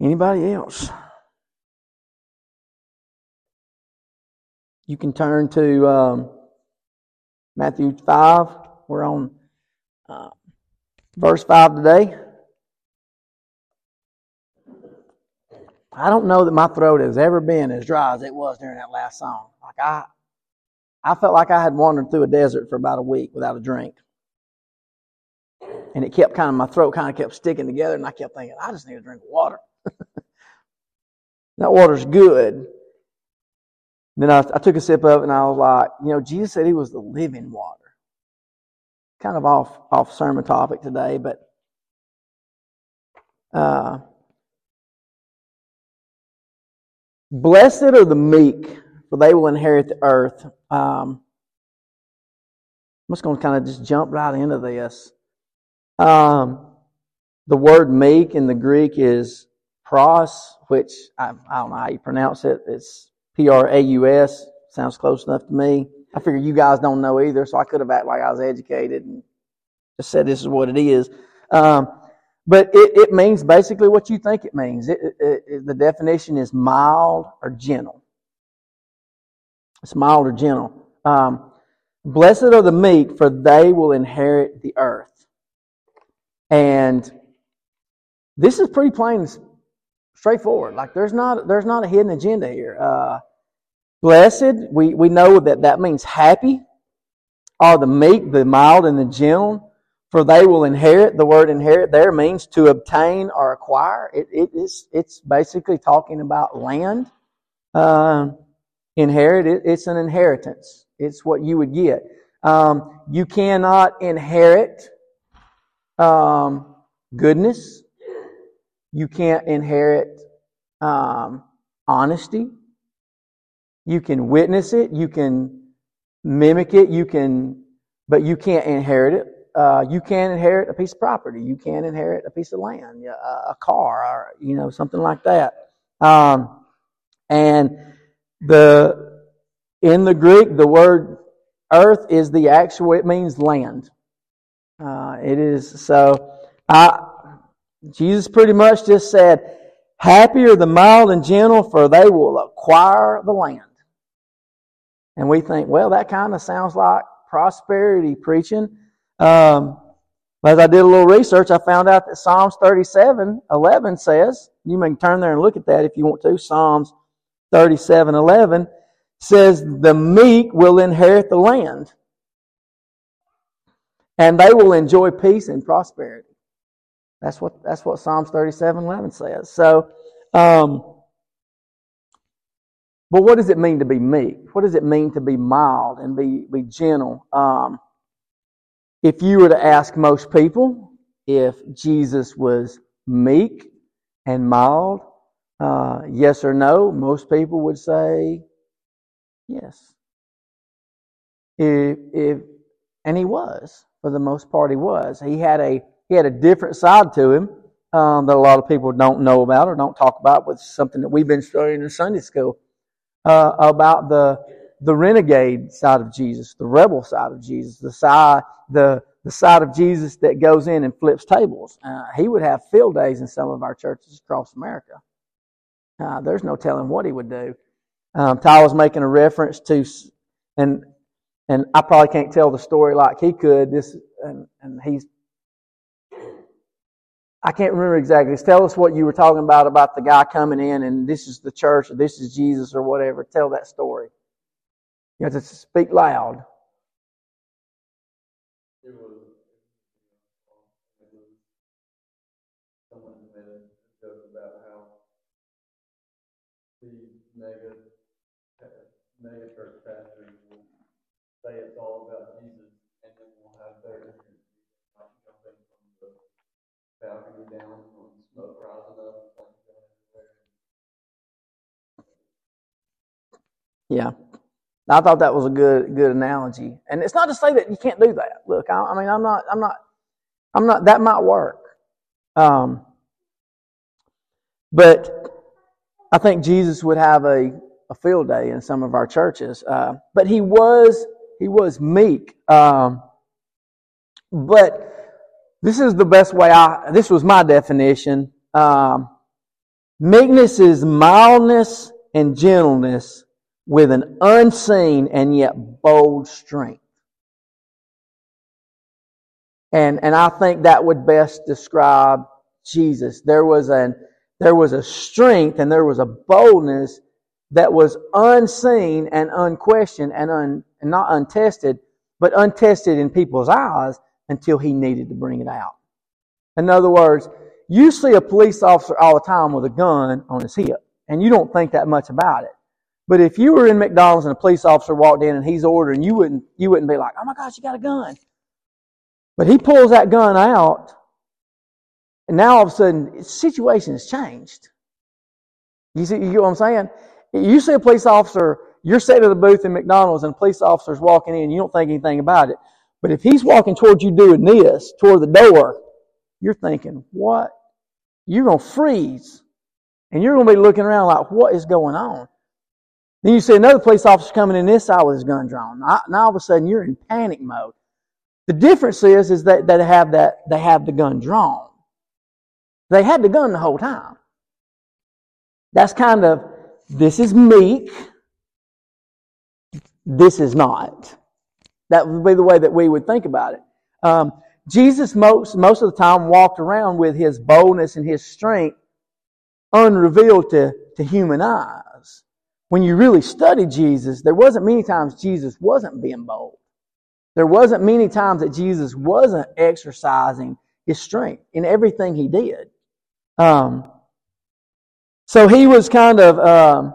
Anybody else? You can turn to um, Matthew 5. We're on uh, verse 5 today. I don't know that my throat has ever been as dry as it was during that last song. Like I, I felt like I had wandered through a desert for about a week without a drink. And it kept kind of, my throat kind of kept sticking together, and I kept thinking, I just need a drink of water. That water's good. Then I, I, took a sip of it, and I was like, you know, Jesus said he was the living water. Kind of off, off sermon topic today, but uh, Blessed are the meek, for they will inherit the earth. Um, I'm just going to kind of just jump right into this. Um, the word meek in the Greek is praus, which I, I don't know how you pronounce it. It's P R A U S. Sounds close enough to me. I figure you guys don't know either, so I could have acted like I was educated and just said this is what it is. Um, but it, it means basically what you think it means. It, it, the definition is mild or gentle. It's mild or gentle. Um, Blessed are the meek, for they will inherit the earth. And this is pretty plain, straightforward. Like there's not there's not a hidden agenda here. Uh, blessed, we we know that that means happy. Are the meek, the mild, and the gentle for they will inherit. The word inherit there means to obtain or acquire. It, it is, it's basically talking about land. Uh, inherit, it, it's an inheritance. It's what you would get. Um, you cannot inherit um, goodness. You can't inherit um, honesty. You can witness it. You can mimic it. You can, but you can't inherit it uh, you can inherit a piece of property. You can inherit a piece of land, a, a car, or you know something like that. Um, and the in the Greek, the word earth is the actual. It means land. Uh, it is so. I, Jesus pretty much just said, "Happy are the mild and gentle, for they will acquire the land." And we think, well, that kind of sounds like prosperity preaching. Um, as I did a little research, I found out that Psalms 37, 11 says, you may turn there and look at that if you want to. Psalms 37, 11 says, the meek will inherit the land and they will enjoy peace and prosperity. That's what, that's what Psalms 37, 11 says. So, um, but what does it mean to be meek? What does it mean to be mild and be, be gentle? Um, if you were to ask most people if Jesus was meek and mild, uh, yes or no, most people would say yes. If, if, and he was for the most part. He was. He had a he had a different side to him um, that a lot of people don't know about or don't talk about, but something that we've been studying in Sunday school uh, about the the renegade side of Jesus, the rebel side of Jesus, the side, the, the side of Jesus that goes in and flips tables. Uh, he would have field days in some of our churches across America. Uh, there's no telling what he would do. Um, Ty was making a reference to, and and I probably can't tell the story like he could. This and, and he's I can't remember exactly. Tell us what you were talking about about the guy coming in and this is the church or this is Jesus or whatever. Tell that story. You have to speak loud. mega church pastors will say it's all about Jesus, and then we'll have their jumping from the balcony down on smoke rising up. Yeah. I thought that was a good good analogy, and it's not to say that you can't do that. Look, I, I mean, I'm not, I'm not, I'm not. That might work, um, but I think Jesus would have a, a field day in some of our churches. Uh, but he was he was meek. Um, but this is the best way I. This was my definition. Um, Meekness is mildness and gentleness with an unseen and yet bold strength. And, and I think that would best describe Jesus. There was an, there was a strength and there was a boldness that was unseen and unquestioned and, un, not untested, but untested in people's eyes until he needed to bring it out. In other words, you see a police officer all the time with a gun on his hip, and you don't think that much about it. But if you were in McDonald's and a police officer walked in and he's ordering, you wouldn't, you wouldn't be like, oh my gosh, you got a gun. But he pulls that gun out, and now all of a sudden, the situation has changed. You see, you get what I'm saying? You see a police officer, you're sitting at a booth in McDonald's and a police officer's walking in, you don't think anything about it. But if he's walking towards you doing this, toward the door, you're thinking, what? You're to freeze. And you're to be looking around like, what is going on? Then you see another police officer coming in this side with his gun drawn. Now, all of a sudden you're in panic mode. The difference is, is that, they have that, they have the gun drawn. They had the gun the whole time. That's kind of, this is meek. This is not. That would be the way that we would think about it. Um, Jesus most, most of the time walked around with his boldness and his strength unrevealed to, to human eyes. When you really study Jesus, there wasn't many times Jesus wasn't being bold. There wasn't many times that Jesus wasn't exercising his strength in everything he did. Um, so he was kind of, um,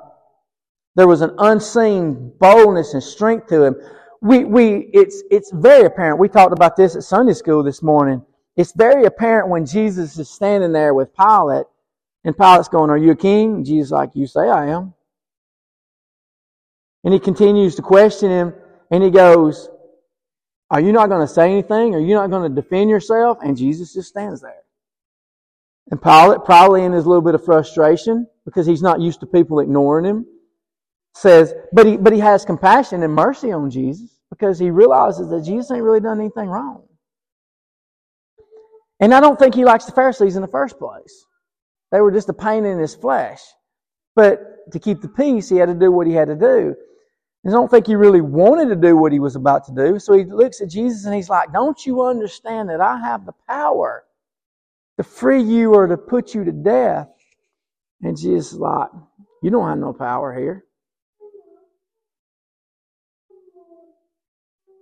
there was an unseen boldness and strength to him we, we, it's, it's very apparent. We talked about this at Sunday school this morning. It's very apparent when Jesus is standing there with Pilate and Pilate's going, are you a king? And Jesus like, you say I am. And he continues to question him and he goes, are you not going to say anything? Are you not going to defend yourself? And Jesus just stands there. And Pilate, probably in his little bit of frustration, because he's not used to people ignoring him, says, but he, but he has compassion and mercy on Jesus because he realizes that Jesus ain't really done anything wrong. And I don't think he likes the Pharisees in the first place. They were just a pain in his flesh. But to keep the peace, he had to do what he had to do. I don't think he really wanted to do what he was about to do. So he looks at Jesus and he's like, Don't you understand that I have the power to free you or to put you to death? And Jesus is like, You don't have no power here.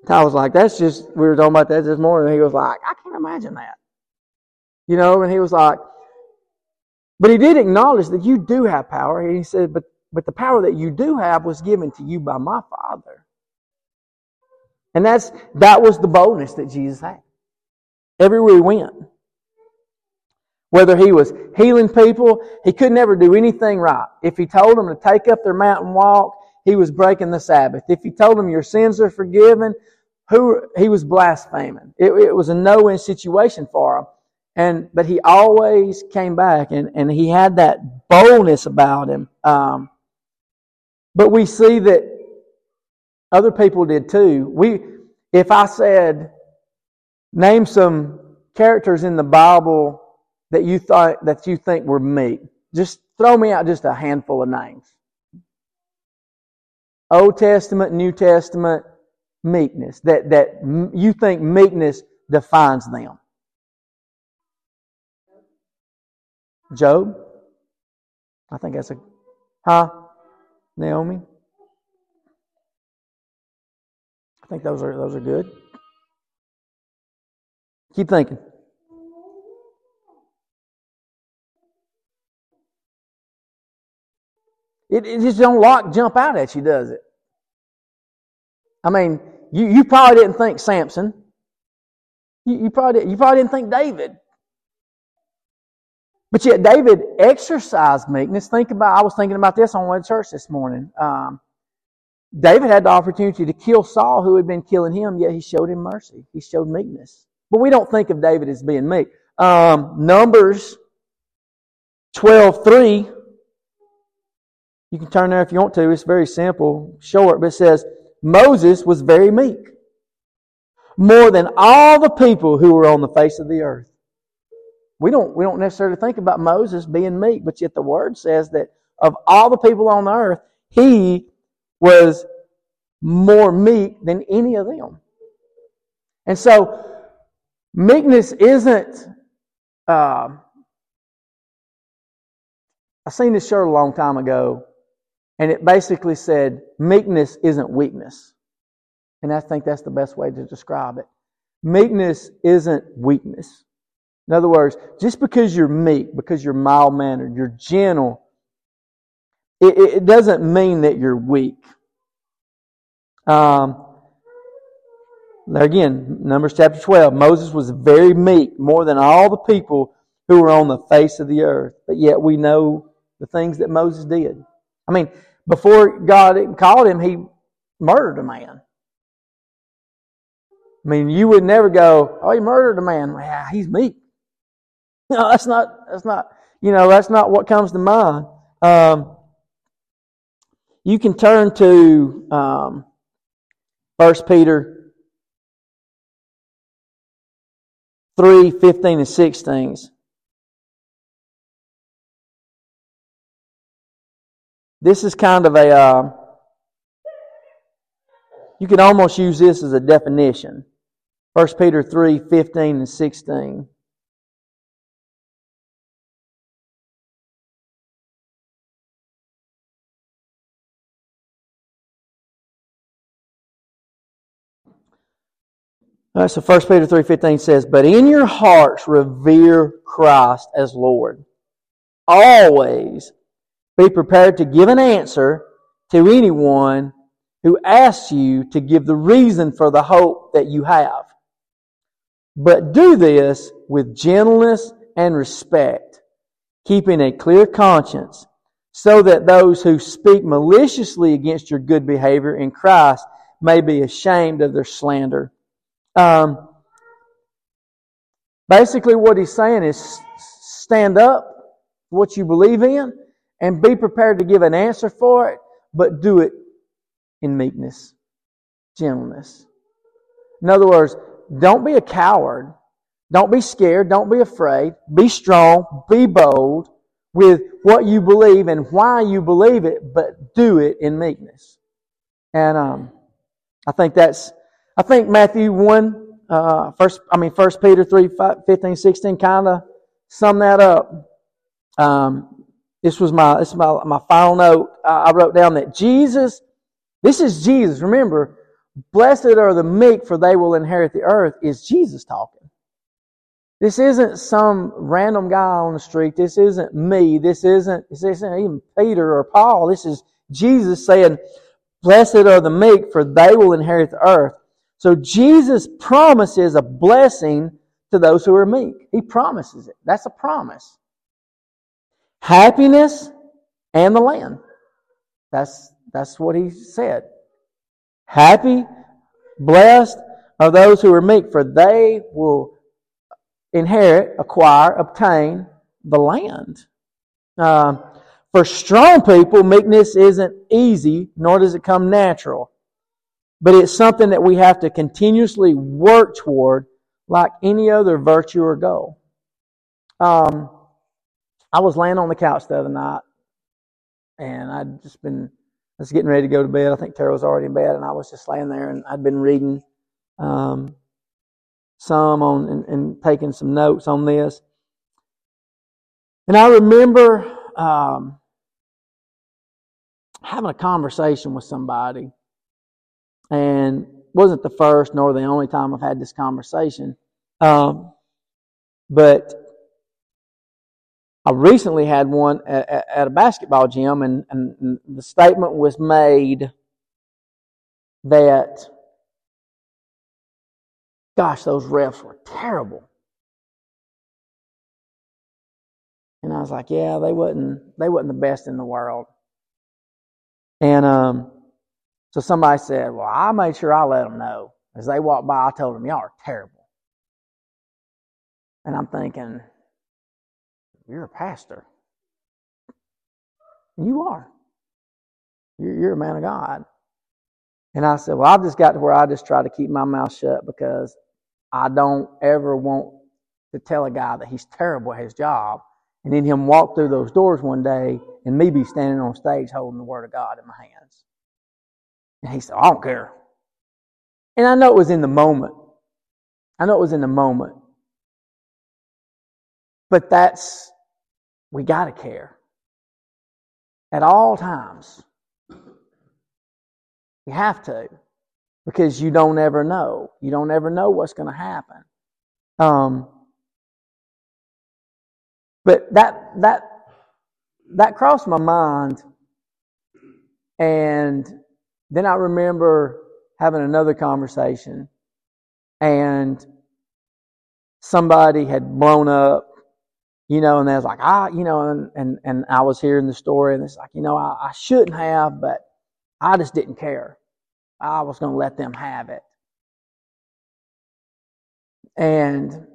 I was like, that's just, we were talking about that this morning. He was like, I can't imagine that. You know, and he was like, but he did acknowledge that you do have power. And he said, but, but the power that you do have was given to you by my Father. And that's, that was the boldness that Jesus had. Everywhere he went. Whether he was healing people, he could never do anything right. If he told them to take up their mountain walk, he was breaking the Sabbath. If he told them your sins are forgiven, who he was blaspheming. It, it was a no-win situation for him. And but he always came back, and, and he had that boldness about him. Um, but we see that other people did too. We, if I said, name some characters in the Bible that you thought that you think were meek, just throw me out just a handful of names. Old Testament, New Testament, meekness, that, that you think meekness defines them. Job? I think that's a, huh? Naomi? I think those are, those are good. Keep thinking. It, it just don't lock, jump out at you, does it? I mean, you, you probably didn't think Samson. You, you, probably, you probably didn't think David. But yet David exercised meekness. Think about, I was thinking about this on one church this morning. Um, David had the opportunity to kill Saul who had been killing him, yet he showed him mercy. He showed meekness. But we don't think of David as being meek. Um, Numbers 12, 3. You can turn there if you want to. It's very simple, short, but it says, Moses was very meek. More than all the people who were on the face of the earth. We don't we don't necessarily think about Moses being meek, but yet the word says that of all the people on earth, he was more meek than any of them. And so meekness isn't uh, I seen this shirt a long time ago, and it basically said, meekness isn't weakness. And I think that's the best way to describe it. Meekness isn't weakness. In other words, just because you're meek, because you're mild mannered, you're gentle, it, it, doesn't mean that you're weak. Um, again, Numbers chapter 12, Moses was very meek, more than all the people who were on the face of the earth. But yet we know the things that Moses did. I mean, before God called him, he murdered a man. I mean, you would never go, "Oh, he murdered a man." Yeah, he's meek. No, that's not. That's not. You know, that's not what comes to mind. Um, you can turn to um, First Peter three fifteen and sixteen. This is kind of a. Uh, you could almost use this as a definition. 1 Peter 3 15 and 16. So 1 Peter 3.15 says, But in your hearts revere Christ as Lord. Always be prepared to give an answer to anyone who asks you to give the reason for the hope that you have. But do this with gentleness and respect, keeping a clear conscience, so that those who speak maliciously against your good behavior in Christ may be ashamed of their slander. Um, basically, what he's saying is stand up for what you believe in and be prepared to give an answer for it, but do it in meekness, gentleness. In other words, don't be a coward. Don't be scared. Don't be afraid. Be strong. Be bold with what you believe and why you believe it, but do it in meekness. And um, I think that's, I think Matthew 1, uh, first, I mean, First Peter 3, 5, 15, 16 kind of sum that up. Um, this was my, this my, my final note. I wrote down that Jesus, this is Jesus. Remember, blessed are the meek for they will inherit the earth is Jesus talking. This isn't some random guy on the street. This isn't me. This isn't, this isn't even Peter or Paul. This is Jesus saying, blessed are the meek for they will inherit the earth. So Jesus promises a blessing to those who are meek. He promises it. That's a promise. Happiness and the land. That's, that's what he said. Happy, blessed are those who are meek, for they will inherit, acquire, obtain the land. Uh, for strong people, meekness isn't easy, nor does it come natural. But it's something that we have to continuously work toward like any other virtue or goal. Um, I was laying on the couch the other night, and I'd just been, I was getting ready to go to bed. I think Tara was already in bed, and I was just laying there, and I'd been reading um, some on and, and taking some notes on this. And I remember um, having a conversation with somebody, and wasn't the first nor the only time I've had this conversation. Um, but I recently had one at, at a basketball gym, and, and the statement was made that Gosh, those refs were terrible. And I was like, yeah, they wasn't they wasn't the best in the world. And um, so somebody said, well, I made sure I let them know. As they walked by, I told them, y'all are terrible. And I'm thinking, you're a pastor. You are. You're, you're a man of God. And I said, well, I've just got to where I just try to keep my mouth shut because I don't ever want to tell a guy that he's terrible at his job, and then him walk through those doors one day and me be standing on stage holding the Word of God in my hands. And he said, I don't care. And I know it was in the moment. I know it was in the moment. But that's, we got to care. At all times. You have to. Because you don't ever know. You don't ever know what's going to happen. Um, but that, that, that crossed my mind. And then I remember having another conversation and somebody had blown up, you know, and they was like, ah, you know, and, and, and I was hearing the story and it's like, you know, I, I shouldn't have, but I just didn't care. I was going to let them have it. And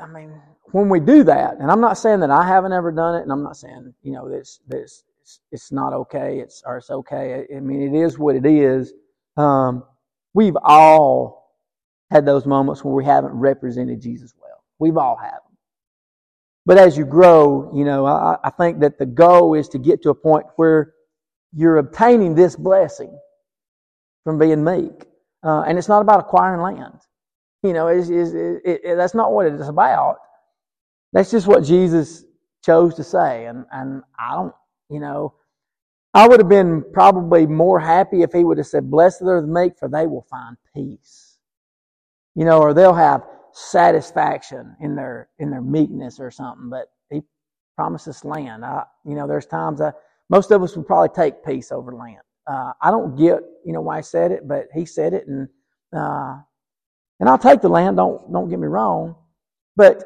I mean, when we do that, and I'm not saying that I haven't ever done it, and I'm not saying, you know, this, this, it's, it's not okay, it's, or it's okay. I mean, it is what it is. Um, we've all had those moments where we haven't represented Jesus well. We've all had them. But as you grow, you know, I, I think that the goal is to get to a point where you're obtaining this blessing from being meek. Uh, and it's not about acquiring land. You know, it's, it's, it, it, that's not what it is about. That's just what Jesus chose to say. And, and I don't, you know, I would have been probably more happy if he would have said, Blessed are the meek, for they will find peace. You know, or they'll have satisfaction in their in their meekness or something. But he promised us land. I, you know, there's times I, most of us would probably take peace over land. Uh, I don't get, you know, why he said it, but he said it, and uh, and I'll take the land. Don't don't get me wrong, but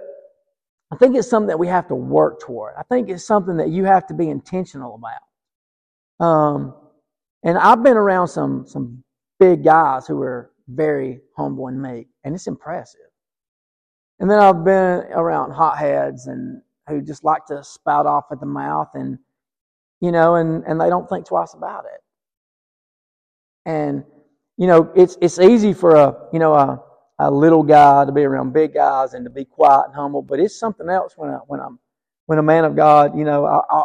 I think it's something that we have to work toward. I think it's something that you have to be intentional about. Um, and I've been around some some big guys who are very humble and meek, and it's impressive. And then I've been around hotheads and who just like to spout off at the mouth and you know, and, and they don't think twice about it. And, you know, it's, it's easy for a, you know, a, a little guy to be around big guys and to be quiet and humble, but it's something else when I, when I'm, when a man of God, you know, I, I,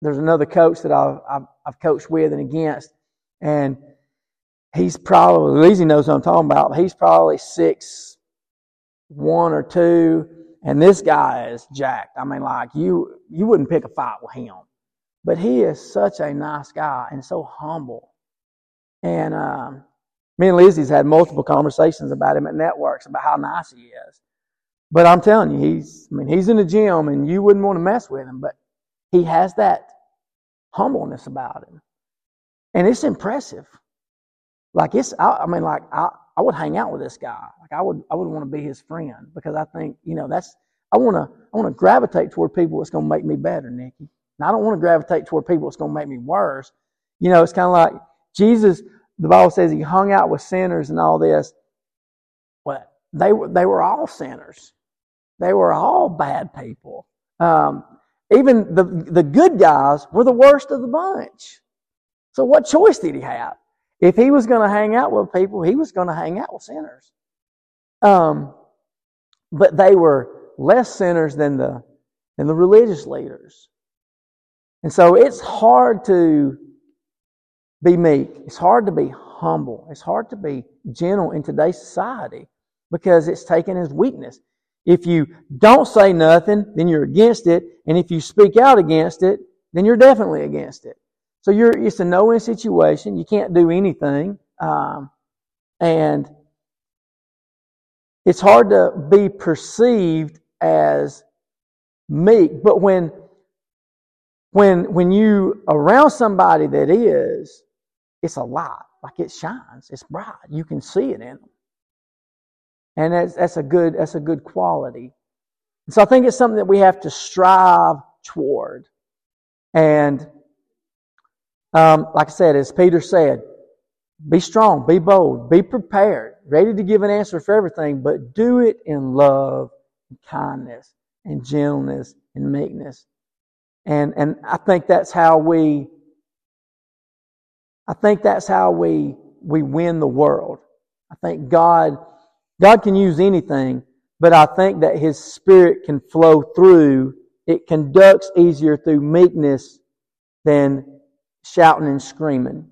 there's another coach that I've, I've, I've coached with and against, and he's probably, Lizzie knows what I'm talking about, he's probably six, one or two, and this guy is jacked. I mean, like you, you wouldn't pick a fight with him. But he is such a nice guy and so humble. And um, me and Lizzie's had multiple conversations about him at networks about how nice he is. But I'm telling you, he's I mean he's in the gym and you wouldn't want to mess with him, but he has that humbleness about him. And it's impressive. Like it's I, I mean like I, I would hang out with this guy. Like I would I would want to be his friend because I think, you know, that's I wanna I wanna gravitate toward people that's gonna make me better, Nikki. And I don't want to gravitate toward people that's going to make me worse. You know, it's kind of like Jesus, the Bible says he hung out with sinners and all this. But they were, they were all sinners. They were all bad people. Um, even the, the good guys were the worst of the bunch. So what choice did he have? If he was going to hang out with people, he was going to hang out with sinners. Um, but they were less sinners than the, than the religious leaders. And so it's hard to be meek. It's hard to be humble. It's hard to be gentle in today's society because it's taken as weakness. If you don't say nothing, then you're against it. And if you speak out against it, then you're definitely against it. So you're, it's a no-win situation. You can't do anything. Um, and it's hard to be perceived as meek. But when when, when you around somebody that is, it's a light. Like it shines. It's bright. You can see it in them. And that's, that's a good, that's a good quality. So I think it's something that we have to strive toward. And, um, like I said, as Peter said, be strong, be bold, be prepared, ready to give an answer for everything, but do it in love and kindness and gentleness and meekness. And, and I think that's how we, I think that's how we, we win the world. I think God God can use anything, but I think that His Spirit can flow through. It conducts easier through meekness than shouting and screaming.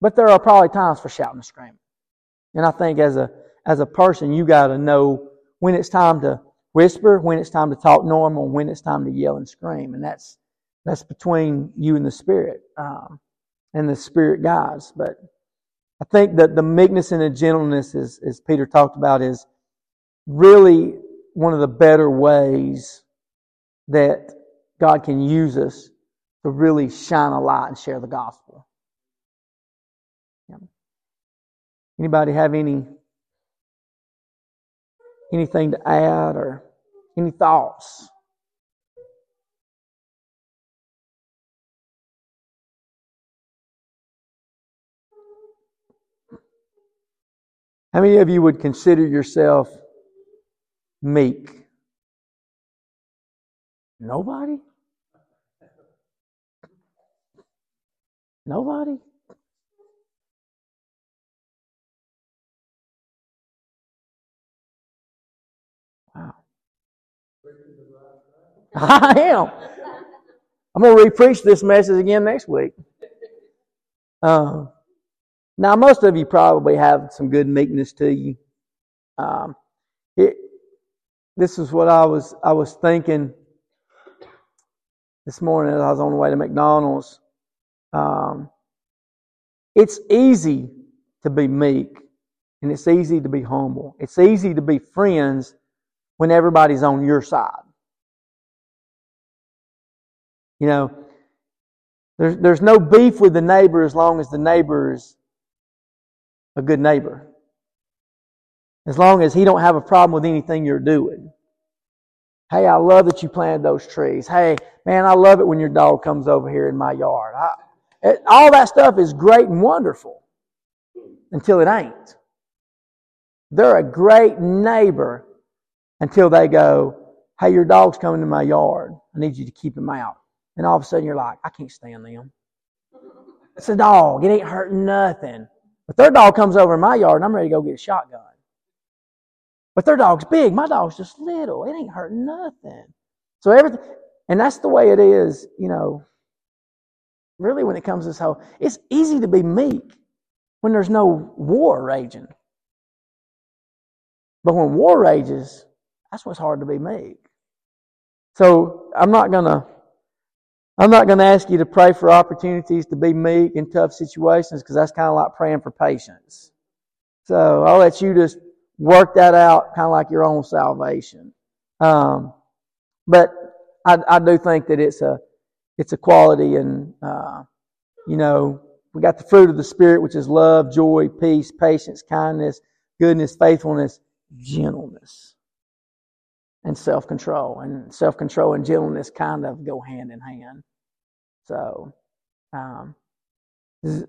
But there are probably times for shouting and screaming. And I think as a as a person, you got to know when it's time to whisper, when it's time to talk normal, when it's time to yell and scream, and that's that's between you and the Spirit, um, and the Spirit guides. But I think that the meekness and the gentleness, as, as Peter talked about, is really one of the better ways that God can use us to really shine a light and share the gospel. Anybody have any anything to add or any thoughts? How many of you would consider yourself meek? Nobody? Nobody? Wow. I am. I'm going to repreach this message again next week. Uh, now, most of you probably have some good meekness to you. Um, it, this is what I was I was thinking this morning as I was on the way to McDonald's. Um, it's easy to be meek, and it's easy to be humble. It's easy to be friends when everybody's on your side. You know, there's there's no beef with the neighbor as long as the neighbor is a good neighbor. As long as he don't have a problem with anything you're doing. Hey, I love that you planted those trees. Hey, man, I love it when your dog comes over here in my yard. I, it, all that stuff is great and wonderful until it ain't. They're a great neighbor until they go, hey, your dog's coming to my yard. I need you to keep him out. And all of a sudden you're like, I can't stand them. It's a dog. It ain't hurting nothing. But their dog comes over in my yard and I'm ready to go get a shotgun. But their dog's big. My dog's just little. It ain't hurting nothing. So everything, and that's the way it is, you know, really when it comes to this whole, it's easy to be meek when there's no war raging. But when war rages, that's what's hard to be meek. So I'm not gonna I'm not going to ask you to pray for opportunities to be meek in tough situations because that's kind of like praying for patience. So I'll let you just work that out kind of like your own salvation. Um, but I, I, do think that it's a, it's a quality and, uh, you know, we got the fruit of the Spirit, which is love, joy, peace, patience, kindness, goodness, faithfulness, gentleness and self control. And self control and gentleness kind of go hand in hand. So, um, now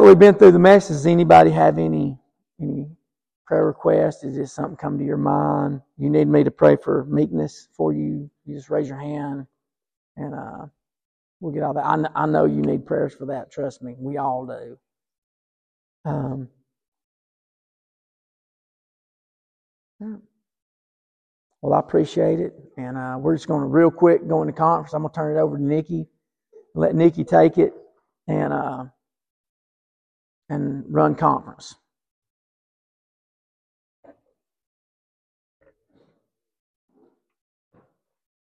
that we've been through the message, does anybody have any any prayer requests? Is this something come to your mind? You need me to pray for meekness for you? You just raise your hand, and uh, we'll get all that. I, I know you need prayers for that. Trust me, we all do. Um, yeah. Well, I appreciate it. And uh, we're just going to real quick go into conference. I'm going to turn it over to Nikki, let Nikki take it and uh, and run conference.